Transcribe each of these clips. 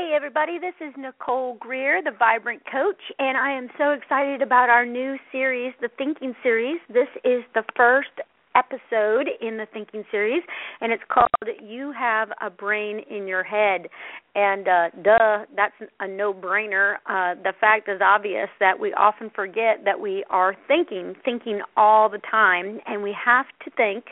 Hey, everybody, this is Nicole Greer, the Vibrant Coach, and I am so excited about our new series, the Thinking Series. This is the first episode in the Thinking Series, and it's called You Have a Brain in Your Head. And uh, duh, that's a no brainer. Uh, the fact is obvious that we often forget that we are thinking, thinking all the time, and we have to think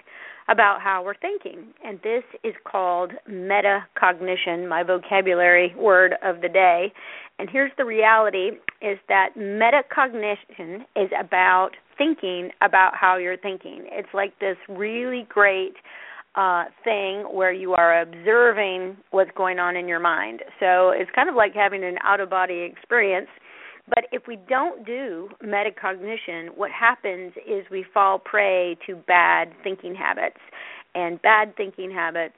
about how we're thinking. And this is called metacognition, my vocabulary word of the day. And here's the reality is that metacognition is about thinking about how you're thinking. It's like this really great uh, thing where you are observing what's going on in your mind. So it's kind of like having an out of body experience but if we don't do metacognition, what happens is we fall prey to bad thinking habits. And bad thinking habits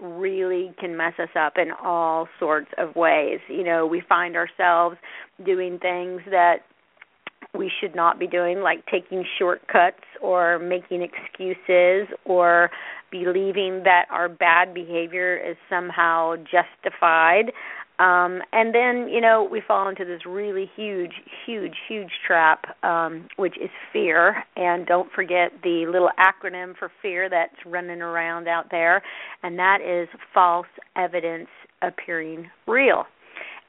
really can mess us up in all sorts of ways. You know, we find ourselves doing things that we should not be doing, like taking shortcuts or making excuses or believing that our bad behavior is somehow justified. Um, and then, you know, we fall into this really huge, huge, huge trap, um, which is fear. And don't forget the little acronym for fear that's running around out there, and that is false evidence appearing real.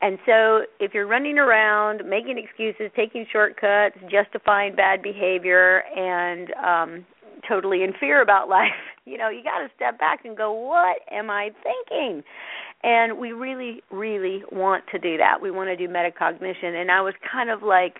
And so, if you're running around making excuses, taking shortcuts, justifying bad behavior, and um, totally in fear about life, you know, you got to step back and go, what am I thinking? And we really, really want to do that. We want to do metacognition. And I was kind of like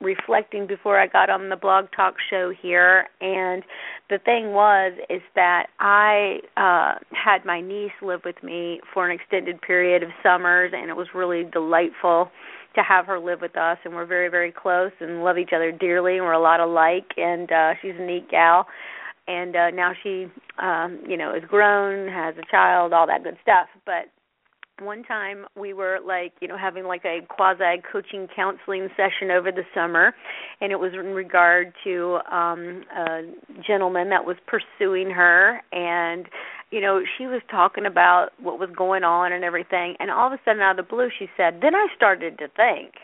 reflecting before I got on the blog talk show here. And the thing was is that I uh had my niece live with me for an extended period of summers and it was really delightful to have her live with us. And we're very very close and love each other dearly and we're a lot alike. And uh she's a neat gal. And uh now she um you know is grown has a child all that good stuff. But one time we were like you know having like a quasi coaching counseling session over the summer and it was in regard to um a gentleman that was pursuing her and you know she was talking about what was going on and everything and all of a sudden out of the blue she said then i started to think.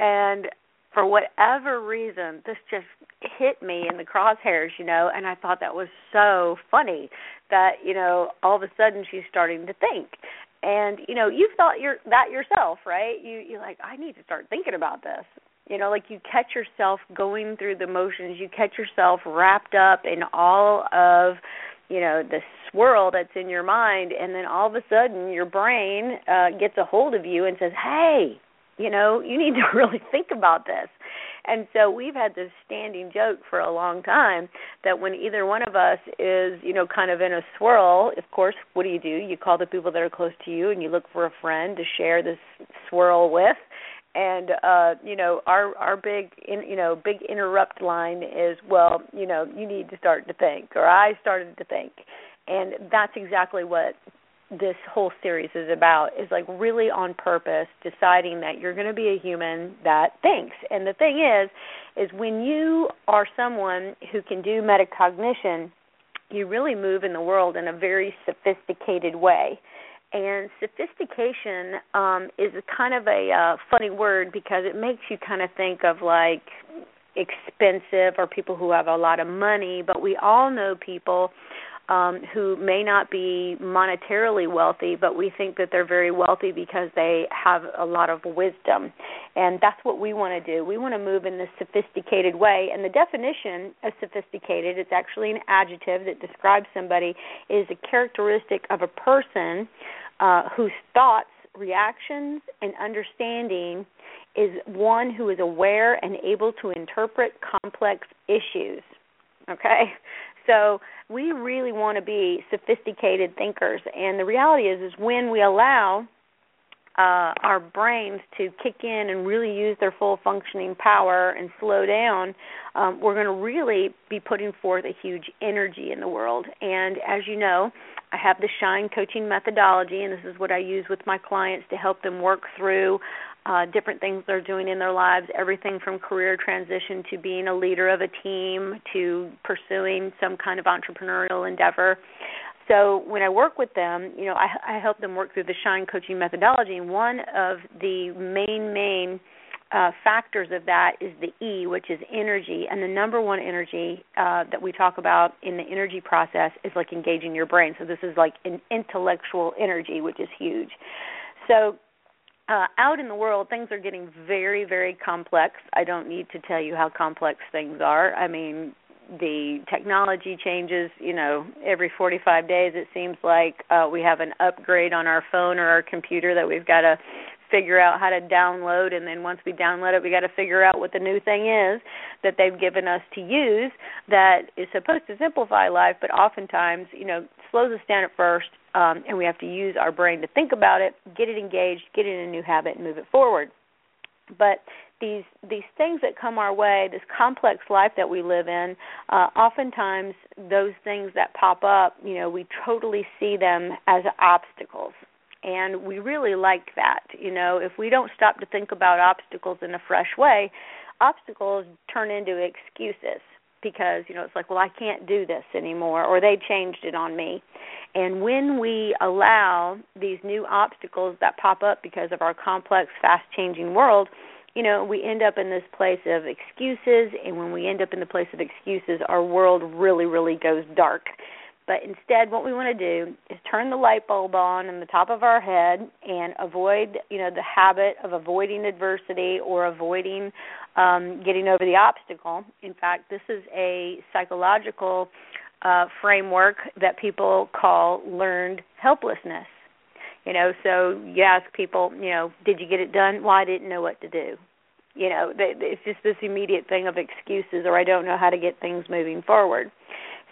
And for whatever reason this just hit me in the crosshairs you know and i thought that was so funny that you know all of a sudden she's starting to think and you know you've thought your that yourself right? You you're like i need to start thinking about this. You know like you catch yourself going through the motions. You catch yourself wrapped up in all of you know the swirl that's in your mind and then all of a sudden your brain uh gets a hold of you and says hey you know you need to really think about this and so we've had this standing joke for a long time that when either one of us is, you know, kind of in a swirl, of course, what do you do? You call the people that are close to you and you look for a friend to share this swirl with. And uh, you know, our our big in, you know, big interrupt line is, well, you know, you need to start to think or I started to think. And that's exactly what this whole series is about is like really on purpose deciding that you're going to be a human that thinks. And the thing is is when you are someone who can do metacognition, you really move in the world in a very sophisticated way. And sophistication um is a kind of a uh, funny word because it makes you kind of think of like expensive or people who have a lot of money, but we all know people um, who may not be monetarily wealthy, but we think that they're very wealthy because they have a lot of wisdom. And that's what we want to do. We want to move in this sophisticated way. And the definition of sophisticated, it's actually an adjective that describes somebody, is a characteristic of a person uh, whose thoughts, reactions, and understanding is one who is aware and able to interpret complex issues. Okay? So we really want to be sophisticated thinkers, and the reality is, is when we allow uh, our brains to kick in and really use their full functioning power and slow down, um, we're going to really be putting forth a huge energy in the world. And as you know, I have the Shine coaching methodology, and this is what I use with my clients to help them work through uh, different things they're doing in their lives, everything from career transition to being a leader of a team to pursuing some kind of entrepreneurial endeavor. So when I work with them, you know, I, I help them work through the Shine coaching methodology, and one of the main main uh, factors of that is the E, which is energy, and the number one energy uh, that we talk about in the energy process is like engaging your brain. So this is like an intellectual energy, which is huge. So uh, out in the world, things are getting very, very complex. I don't need to tell you how complex things are. I mean, the technology changes you know every 45 days it seems like uh we have an upgrade on our phone or our computer that we've got to figure out how to download and then once we download it we got to figure out what the new thing is that they've given us to use that is supposed to simplify life but oftentimes you know slows us down at first um and we have to use our brain to think about it get it engaged get it in a new habit and move it forward but these these things that come our way, this complex life that we live in, uh, oftentimes those things that pop up, you know, we totally see them as obstacles. And we really like that. You know, if we don't stop to think about obstacles in a fresh way, obstacles turn into excuses because, you know, it's like, well, I can't do this anymore or they changed it on me. And when we allow these new obstacles that pop up because of our complex, fast changing world, you know, we end up in this place of excuses, and when we end up in the place of excuses, our world really, really goes dark. But instead, what we want to do is turn the light bulb on in the top of our head and avoid, you know, the habit of avoiding adversity or avoiding um, getting over the obstacle. In fact, this is a psychological uh, framework that people call learned helplessness. You know, so you ask people, you know, did you get it done? Well, I didn't know what to do. You know, it's just this immediate thing of excuses, or I don't know how to get things moving forward.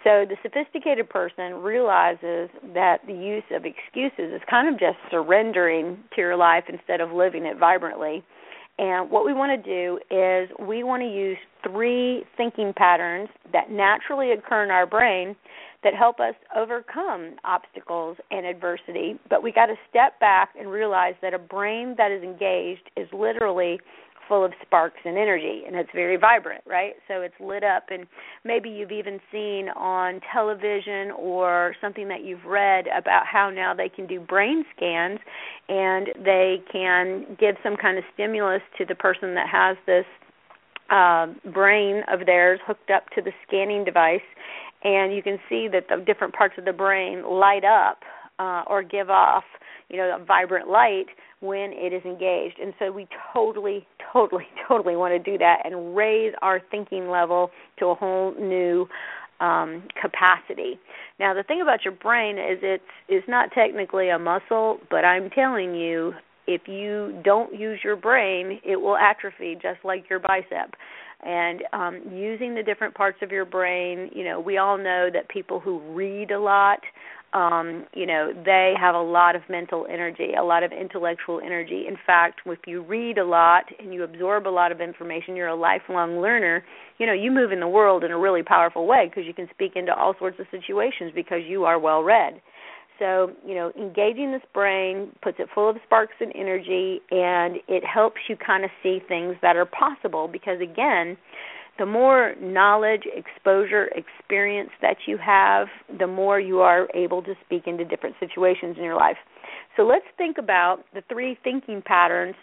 So the sophisticated person realizes that the use of excuses is kind of just surrendering to your life instead of living it vibrantly. And what we want to do is we want to use three thinking patterns that naturally occur in our brain that help us overcome obstacles and adversity. But we got to step back and realize that a brain that is engaged is literally full of sparks and energy and it's very vibrant right? So it's lit up and maybe you've even seen on television or something that you've read about how now they can do brain scans and they can give some kind of stimulus to the person that has this uh, brain of theirs hooked up to the scanning device and you can see that the different parts of the brain light up uh, or give off, you know, a vibrant light when it is engaged. And so we totally, totally, totally want to do that and raise our thinking level to a whole new um, capacity. Now, the thing about your brain is it's it's not technically a muscle, but I'm telling you, if you don't use your brain, it will atrophy just like your bicep and um, using the different parts of your brain. You know, we all know that people who read a lot, um, you know, they have a lot of mental energy, a lot of intellectual energy. In fact, if you read a lot and you absorb a lot of information, you're a lifelong learner. You know, you move in the world in a really powerful way because you can speak into all sorts of situations because you are well read. So, you know, engaging this brain puts it full of sparks and energy, and it helps you kind of see things that are possible because, again, the more knowledge, exposure, experience that you have, the more you are able to speak into different situations in your life. So let's think about the three thinking patterns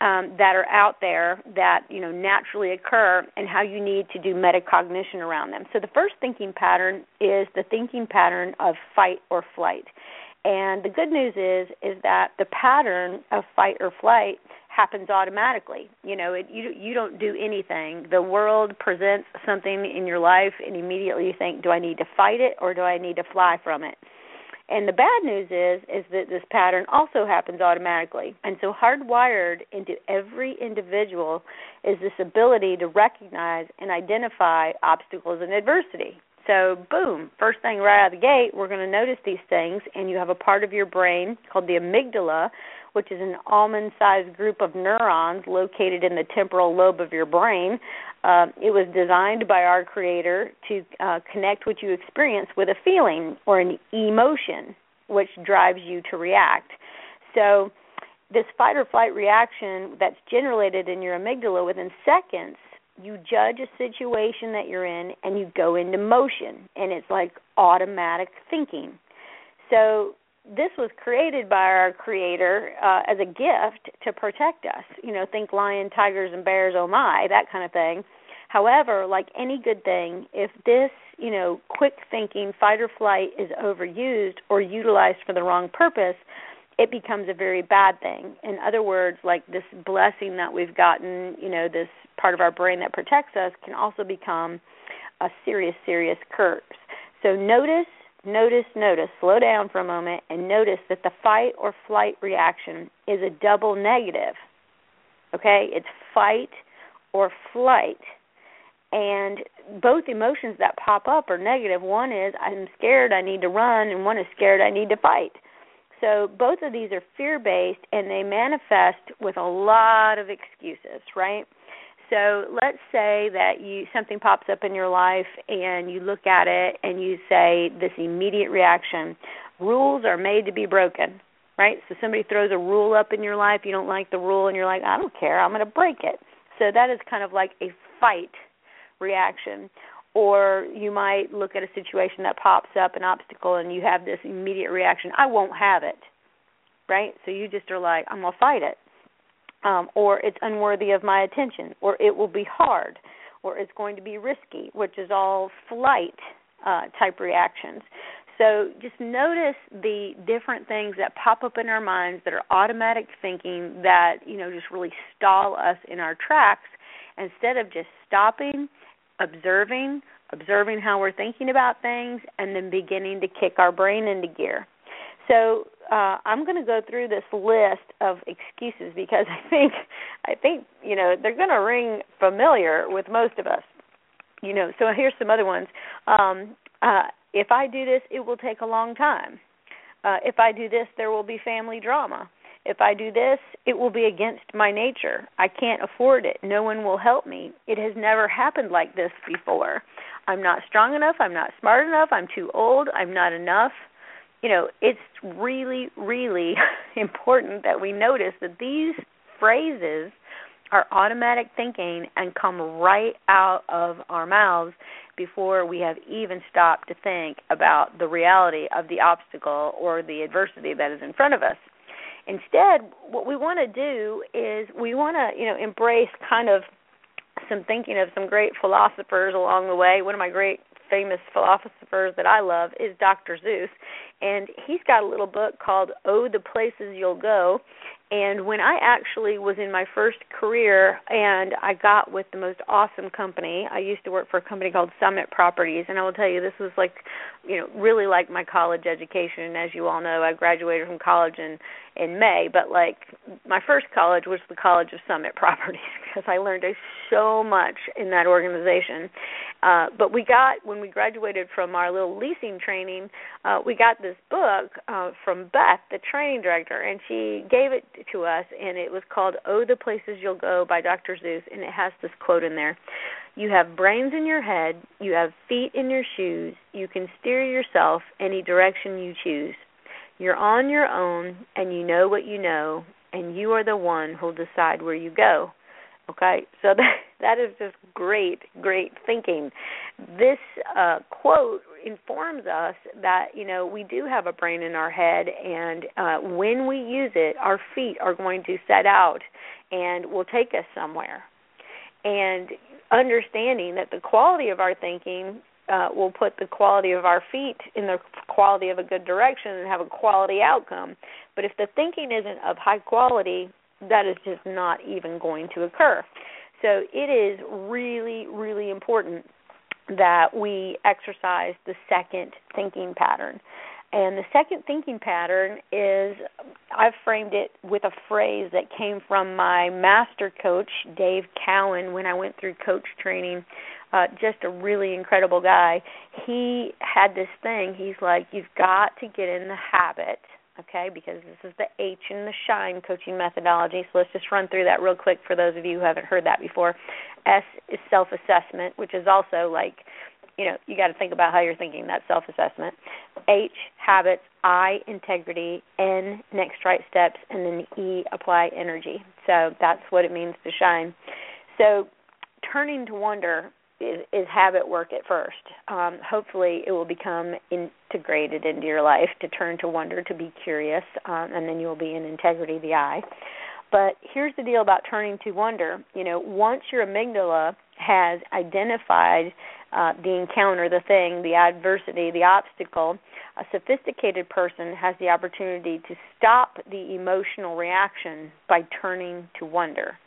um, that are out there that you know naturally occur and how you need to do metacognition around them. So the first thinking pattern is the thinking pattern of fight or flight. And the good news is is that the pattern of fight or flight happens automatically. You know, it, you you don't do anything. The world presents something in your life, and immediately you think, "Do I need to fight it or do I need to fly from it?" And the bad news is is that this pattern also happens automatically. And so hardwired into every individual is this ability to recognize and identify obstacles and adversity. So, boom, first thing right out of the gate, we're going to notice these things, and you have a part of your brain called the amygdala, which is an almond sized group of neurons located in the temporal lobe of your brain. Uh, it was designed by our creator to uh, connect what you experience with a feeling or an emotion, which drives you to react. So, this fight or flight reaction that's generated in your amygdala within seconds you judge a situation that you're in and you go into motion and it's like automatic thinking So this was created by our creator uh, as a gift to protect us. You know, think lion, tigers, and bears. Oh my, that kind of thing. However, like any good thing, if this, you know, quick thinking fight or flight is overused or utilized for the wrong purpose, it becomes a very bad thing. In other words, like this blessing that we've gotten, you know, this part of our brain that protects us can also become a serious, serious curse. So notice, notice, notice, slow down for a moment and notice that the fight or flight reaction is a double negative. Okay? It's fight or flight. And both emotions that pop up are negative. One is I'm scared, I need to run, and one is scared, I need to fight. So both of these are fear based and they manifest with a lot of excuses, right? So let's say that you something pops up in your life and you look at it and you say this immediate reaction, rules are made to be broken, right? So somebody throws a rule up in your life, you don't like the rule and you're like, I don't care, I'm going to break it. So that is kind of like a fight reaction or you might look at a situation that pops up an obstacle and you have this immediate reaction i won't have it right? So you just are like i'm going to fight it um, or it's unworthy of my attention or it will be hard or it's going to be risky which is all flight uh, type reactions. So just notice the different things that pop up in our minds that are automatic thinking that you know just really stall us in our tracks. Instead of just stopping observing, observing how we're thinking about things, and then beginning to kick our brain into gear. So uh, I'm going to go through this list of excuses because I think I think you know they're going to ring familiar with most of us. You know, so here's some other ones. Um, uh, if I do this, it will take a long time. Uh, if I do this, there will be family drama. If I do this, it will be against my nature. I can't afford it. No one will help me. It has never happened like this before. I'm not strong enough. I'm not smart enough. I'm too old. I'm not enough. You know, it's really, really important that we notice that these phrases are automatic thinking and come right out of our mouths before we have even stopped to think about the reality of the obstacle or the adversity that is in front of us. Instead, what we want to do is we want to, you know, embrace kind of some thinking of some great philosophers along the way. One of my great famous philosophers that I love is Dr. Seuss, and he's got a little book called Oh the Places You'll Go, and when I actually was in my first career and I got with the most awesome company, I used to work for a company called Summit Properties. And I will tell you this was like, you know, really like my college education. And as you all know, I graduated from college in in May, but like my first college was the College of Summit Properties because I learned so much in that organization. Uh but we got when we graduated from our little leasing training, uh we got this book uh from Beth, the training director, and she gave it to us, and it was called "Oh, the Places You'll Go" by Dr. Seuss, and it has this quote in there: "You have brains in your head, you have feet in your shoes, you can steer yourself any direction you choose. You're on your own, and you know what you know, and you are the one who'll decide where you go." Okay, so that that is just great, great thinking. This uh, quote informs us that you know we do have a brain in our head, and uh, when we use it, our feet are going to set out and will take us somewhere. And understanding that the quality of our thinking uh, will put the quality of our feet in the quality of a good direction and have a quality outcome. But if the thinking isn't of high quality, that is just not even going to occur. So it is really, really important that we exercise the second thinking pattern. And the second thinking pattern is I've framed it with a phrase that came from my master coach, Dave Cowan, when I went through coach training. Uh, just a really incredible guy. He had this thing. He's like, you've got to get in the habit okay, because this is the H in the SHINE coaching methodology. So let's just run through that real quick for those of you who haven't heard that before. S is self assessment, which is also like, you know, you got to think about how you're thinking, that self assessment. H, habits. I, integrity. N, next right steps. And then E, apply energy. So that's what it means to shine. So turning to wonder is, is habit work at first. Um, hopefully, it will become integrated into your life to turn to wonder, to be curious, um, and then you will be in integrity the I. But here's the deal about turning to wonder. You know, once your amygdala has identified uh, the encounter, the thing, the adversity, the obstacle, a sophisticated person has the opportunity to stop the emotional reaction by turning to wonder.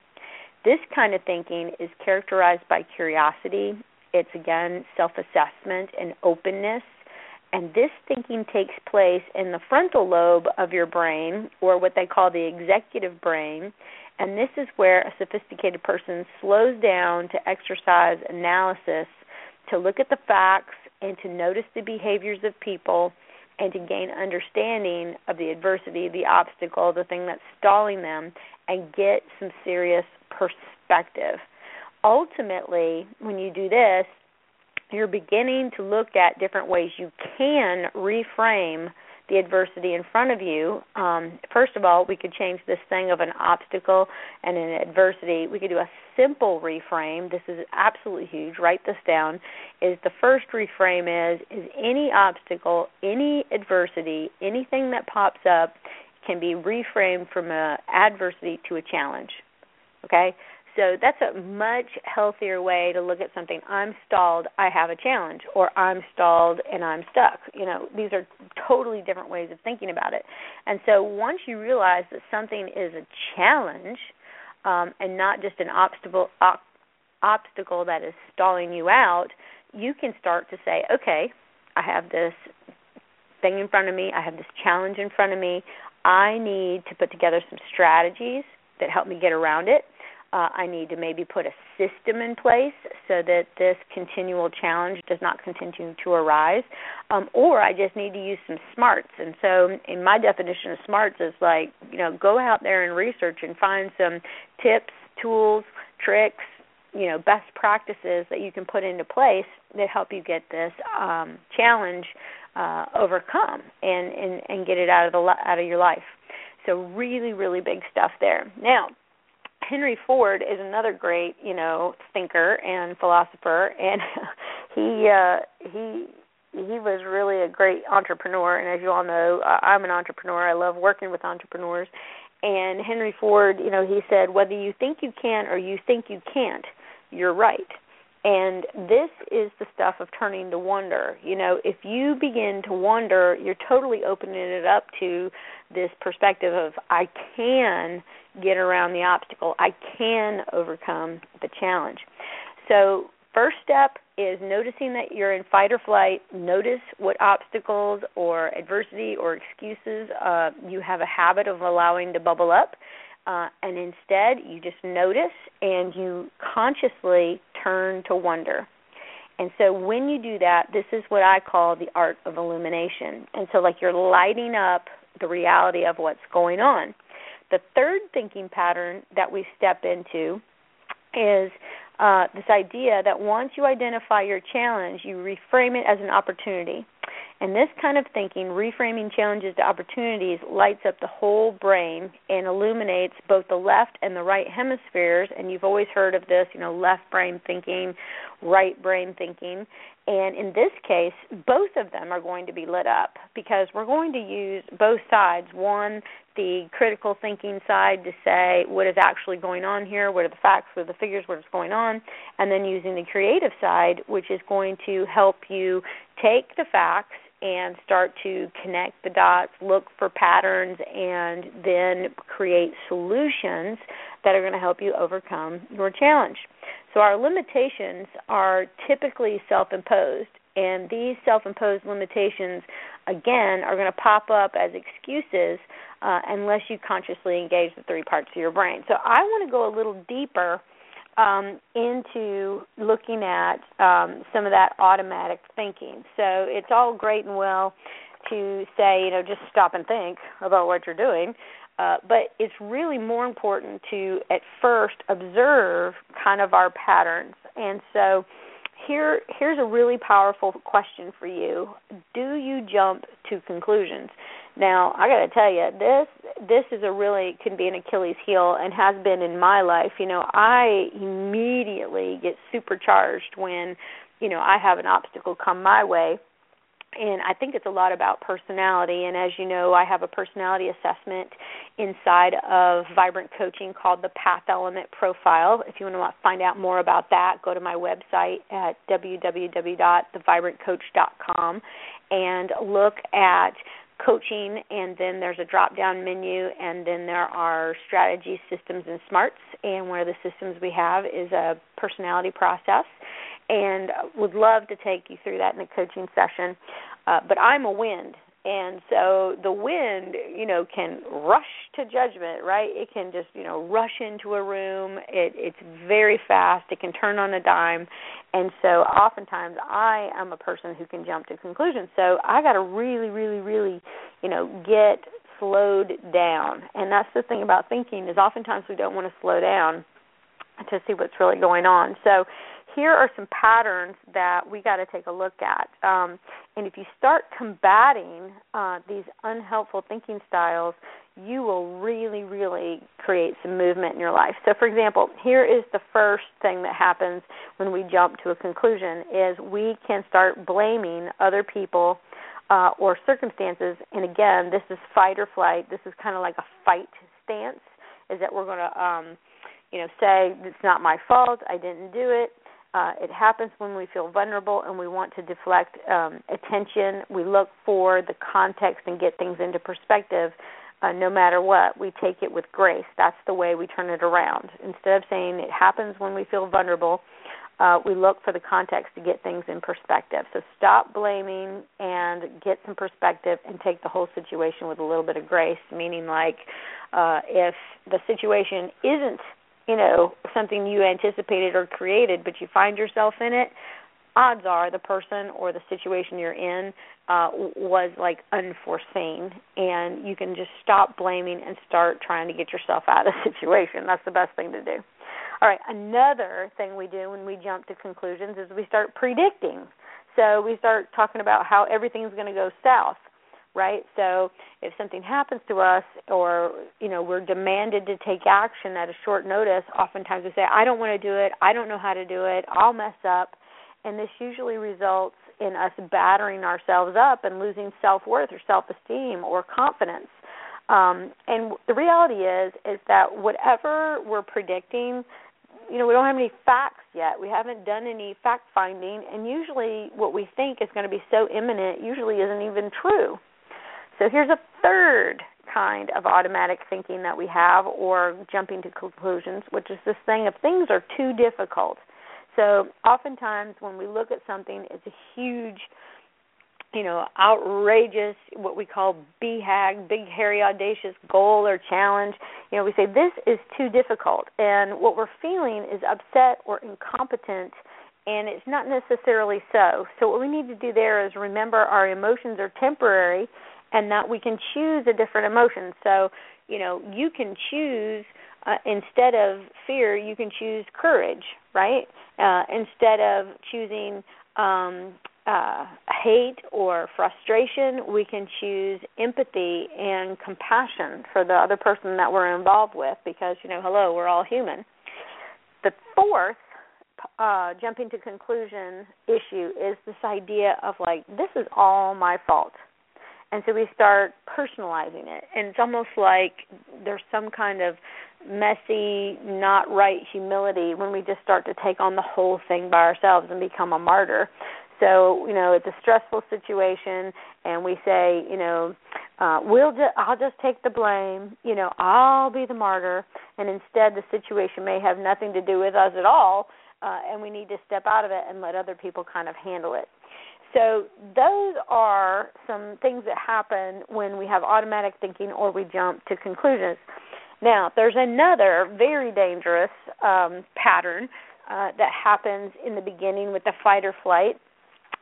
This kind of thinking is characterized by curiosity. It's again self assessment and openness. And this thinking takes place in the frontal lobe of your brain, or what they call the executive brain. And this is where a sophisticated person slows down to exercise analysis, to look at the facts, and to notice the behaviors of people, and to gain understanding of the adversity, the obstacle, the thing that's stalling them, and get some serious perspective. Ultimately, when you do this, you're beginning to look at different ways you can reframe the adversity in front of you. Um, first of all, we could change this thing of an obstacle and an adversity. We could do a simple reframe. This is absolutely huge. Write this down. Is the first reframe is is any obstacle, any adversity, anything that pops up can be reframed from a adversity to a challenge. Okay? So that's a much healthier way to look at something. I'm stalled, I have a challenge, or I'm stalled and I'm stuck. You know, these are totally different ways of thinking about it. And so once you realize that something is a challenge um, and not just an obstacle op- obstacle that is stalling you out, you can start to say, okay, I have this thing in front of me, I have this challenge in front of me. I need to put together some strategies that help me get around it. Uh, I need to maybe put a system in place so that this continual challenge does not continue to arise. Um, or I just need to use some smarts. And so, in my definition of smarts, is like, you know, go out there and research and find some tips, tools, tricks, you know, best practices that you can put into place that help you get this um, challenge uh, overcome and, and and get it out of the out of your life. So really, really big stuff there. Now, Henry Ford is another great, you know, thinker and philosopher, and he uh, he he was really a great entrepreneur. And as you all know, I'm an entrepreneur. I love working with entrepreneurs. And Henry Ford, you know, he said, whether you think you can or you think you can't, you're right. And this is the stuff of turning to wonder. You know, if you begin to wonder, you're totally opening it up to this perspective of I can get around the obstacle. I can overcome the challenge. So, first step is noticing that you're in fight or flight. Notice what obstacles or adversity or excuses uh, you have a habit of allowing to bubble up uh, and instead, you just notice and you consciously turn to wonder. And so, when you do that, this is what I call the art of illumination. And so, like you're lighting up the reality of what's going on. The third thinking pattern that we step into is uh, this idea that once you identify your challenge, you reframe it as an opportunity. And this kind of thinking, reframing challenges to opportunities, lights up the whole brain and illuminates both the left and the right hemispheres. And you've always heard of this, you know, left brain thinking, right brain thinking. And in this case, both of them are going to be lit up because we're going to use both sides. One, the critical thinking side to say what is actually going on here, what are the facts, what are the figures, what is going on, and then using the creative side, which is going to help you take the facts and start to connect the dots, look for patterns, and then create solutions that are going to help you overcome your challenge. So, our limitations are typically self imposed, and these self imposed limitations, again, are going to pop up as excuses uh, unless you consciously engage the three parts of your brain. So, I want to go a little deeper um, into looking at um, some of that automatic thinking. So it's all great and well to say, you know, just stop and think about what you're doing. Uh, but it's really more important to at first observe kind of our patterns. And so here here's a really powerful question for you. Do you jump to conclusions? Now, I got to tell you, this this is a really can be an Achilles heel and has been in my life. You know, I immediately get supercharged when, you know, I have an obstacle come my way and I think it's a lot about personality. And as you know, I have a personality assessment inside of Vibrant Coaching called the Path Element Profile. If you want to find out more about that, go to my website at www.thevibrantcoach.com and look at coaching and then there's a drop down menu and then there are strategies, systems and smarts and one of the systems we have is a personality process. And would love to take you through that in a coaching session uh, but i'm a wind and so the wind you know can rush to judgment right? It can just you know rush into a room. It it's very fast. It can turn on a dime. And so oftentimes i am a person who can jump to conclusions. So i got to really really really you know get slowed down. And that's the thing about thinking is oftentimes we don't want to slow down to see what's really going on. So here are some patterns that we got to take a look at. Um, and if you start combating uh, these unhelpful thinking styles, you will really, really create some movement in your life. So, for example, here is the first thing that happens when we jump to a conclusion: is we can start blaming other people uh, or circumstances. And again, this is fight or flight. This is kind of like a fight stance. Is that we're going to um, you know, say it's not my fault, I didn't do it, uh, it happens when we feel vulnerable and we want to deflect um, attention. We look for the context and get things into perspective. Uh, no matter what, we take it with grace. That's the way we turn it around. Instead of saying it happens when we feel vulnerable, uh, we look for the context to get things in perspective. So stop blaming and get some perspective and take the whole situation with a little bit of grace, meaning like uh, if the situation isn't you know something you anticipated or created but you find yourself in it odds are the person or the situation you're in uh was like unforeseen and you can just stop blaming and start trying to get yourself out of the situation. That's the best thing to do. All right another thing we do when we jump to conclusions is we start predicting. So we start talking about how everything's going to go south right? So if something happens to us or, you know, we're demanded to take action at a short notice, oftentimes we say, I don't want to do it, I don't know how to do it, I'll mess up. And this usually results in us battering ourselves up and losing self worth or self esteem or confidence. Um, and the reality is is that whatever we're predicting, you know, we don't have any facts yet. We haven't done any fact finding, and usually what we think is going to be so imminent usually isn't even true. So here's a third kind of automatic thinking that we have or jumping to conclusions, which is this thing of things are too difficult. So oftentimes when we look at something, it's a huge, you know, outrageous, what we call BHAG, big, hairy, audacious goal or challenge. You know, we say this is too difficult, and what we're feeling is upset or incompetent and it's not necessarily so. So what we need to do there is remember our emotions are temporary and that we can choose a different emotion. So, you know, you can choose uh, instead of fear, you can choose courage, right? Uh, instead of choosing um, uh, hate or frustration, we can choose empathy and compassion for the other person that we're involved with because, you know, hello, we're all human. The fourth uh, jumping to conclusion issue is this idea of like, this is all my fault and so we start personalizing it. And it's almost like there's some kind of messy not right humility when we just start to take on the whole thing by ourselves and become a martyr. So you know it's a stressful situation and we say you know uh we'll just i'll just take the blame. You know i'll be the martyr. And instead the situation may have nothing to do with us at all uh and we need to step out of it and let other people kind of handle it so those are some things that happen when we have automatic thinking or we jump to conclusions. Now, there's another very dangerous um, pattern uh, that happens in the beginning with the fight or flight,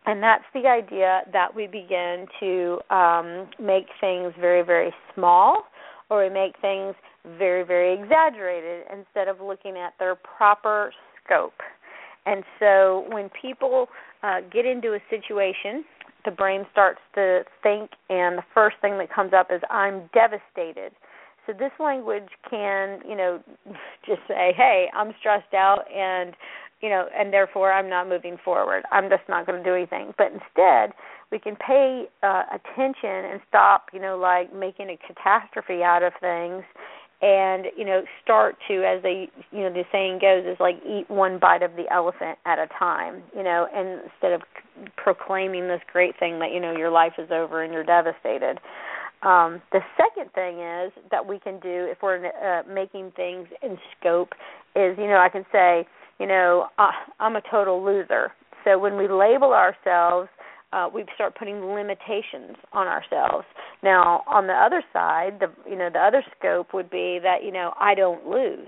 and that's the idea that we begin to um, make things very, very small, or we make things very, very exaggerated instead of looking at their proper scope. And so when people uh, get into a situation, the brain starts to think, and the first thing that comes up is, I'm devastated. So this language can, you know, just say, "Hey, I'm stressed out and you know, and therefore I'm not moving forward. I'm just not going to do anything." But instead, we can pay uh attention and stop, you know, like making a catastrophe out of things and you know start to as they you know the saying goes is like eat one bite of the elephant at a time you know and instead of proclaiming this great thing that you know your life is over and you're devastated um, the second thing is that we can do if we're uh, making things in scope is you know I can say you know uh, I'm a total loser. So when we label ourselves, uh, we start putting limitations on ourselves. Now on the other side, the you know the other scope would be that you know I don't lose.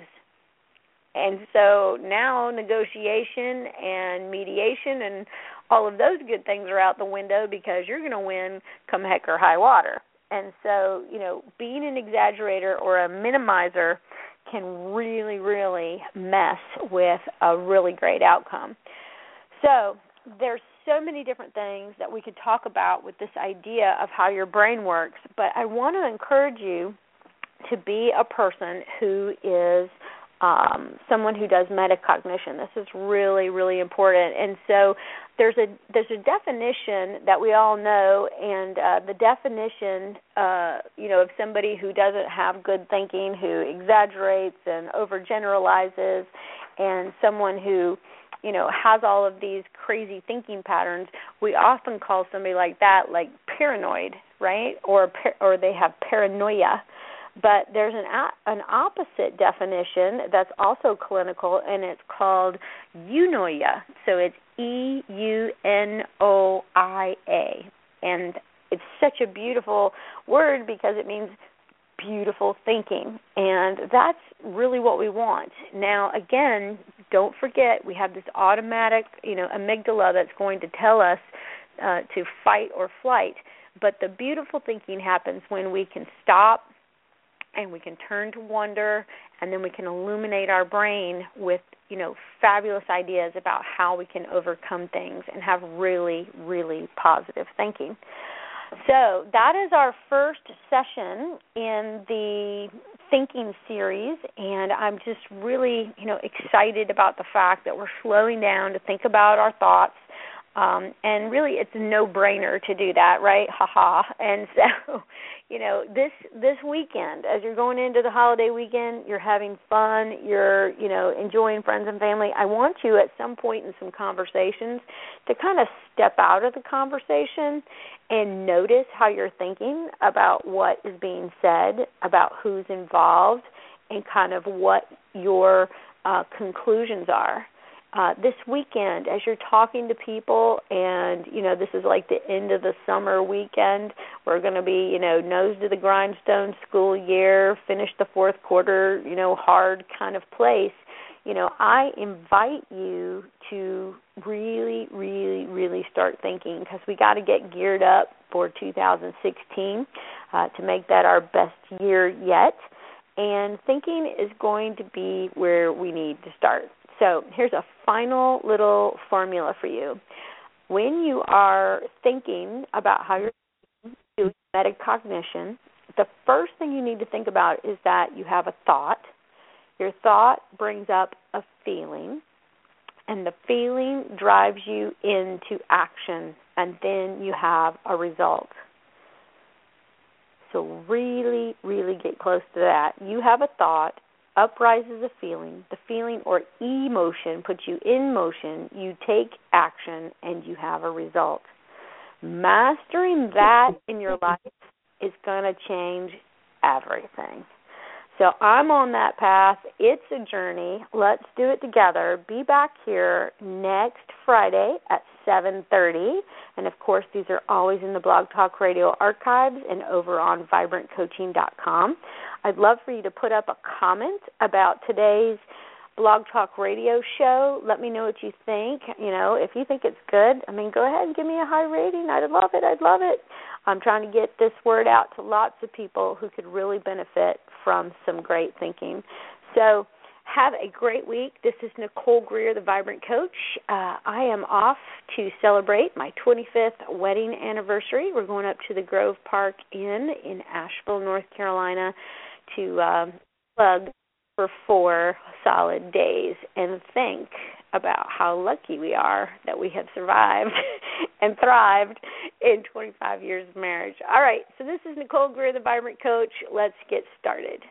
And so now negotiation and mediation and all of those good things are out the window because you're going to win come heck or high water. And so, you know, being an exaggerator or a minimizer can really, really mess with a really great outcome. So, there's so many different things that we could talk about with this idea of how your brain works, but I want to encourage you to be a person who is um, someone who does metacognition. This is really, really important. And so there's a there's a definition that we all know, and uh, the definition, uh, you know, of somebody who doesn't have good thinking, who exaggerates and overgeneralizes, and someone who you know has all of these crazy thinking patterns we often call somebody like that like paranoid right? Or or they have paranoia. But there's an an opposite definition that's also clinical, and it's called eunoia. So it's E U N O I A, and it's such a beautiful word because it means beautiful thinking and that's really what we want. Now again don't forget we have this automatic you know amygdala that's going to tell us uh, to fight or flight but the beautiful thinking happens when we can stop and we can turn to wonder and then we can illuminate our brain with you know fabulous ideas about how we can overcome things and have really really positive thinking so that is our first session in the thinking series and i'm just really you know excited about the fact that we're slowing down to think about our thoughts um and really it's a no brainer to do that right? Ha ha. And so you know this this weekend as you're going into the holiday weekend you're having fun you're you know enjoying friends and family i want you at some point in some conversations to kind of step out of the conversation and notice how you're thinking about what is being said about who's involved and kind of what your uh, conclusions are uh, this weekend as you're talking to people and you know this is like the end of the summer weekend we're going to be you know nose to the grindstone school year finish the fourth quarter you know hard kind of place. You know i invite you to really really really start thinking because we got to get geared up for 2016 uh, to make that our best year yet. And thinking is going to be where we need to start so here's a final little formula for you. When you are thinking about how you're doing metacognition, the first thing you need to think about is that you have a thought. Your thought brings up a feeling, and the feeling drives you into action, and then you have a result. So, really, really get close to that. You have a thought, uprises a feeling. The feeling or emotion puts you in motion. You take action and you have a result. Mastering that in your life is going to change everything. So I'm on that path. It's a journey. Let's do it together. Be back here next Friday at 7:30, and of course these are always in the Blog Talk Radio archives and over on vibrantcoaching.com. I'd love for you to put up a comment about today's Blog Talk Radio show. Let me know what you think. You know, if you think it's good, I mean, go ahead and give me a high rating. I'd love it. I'd love it. I'm trying to get this word out to lots of people who could really benefit from some great thinking. So, have a great week. This is Nicole Greer, the Vibrant Coach. Uh, I am off to celebrate my 25th wedding anniversary. We're going up to the Grove Park Inn in Asheville, North Carolina, to uh, plug for four solid days and think about how lucky we are that we have survived and thrived in 25 years of marriage. All right, so this is Nicole Greer, the Vibrant Coach. Let's get started.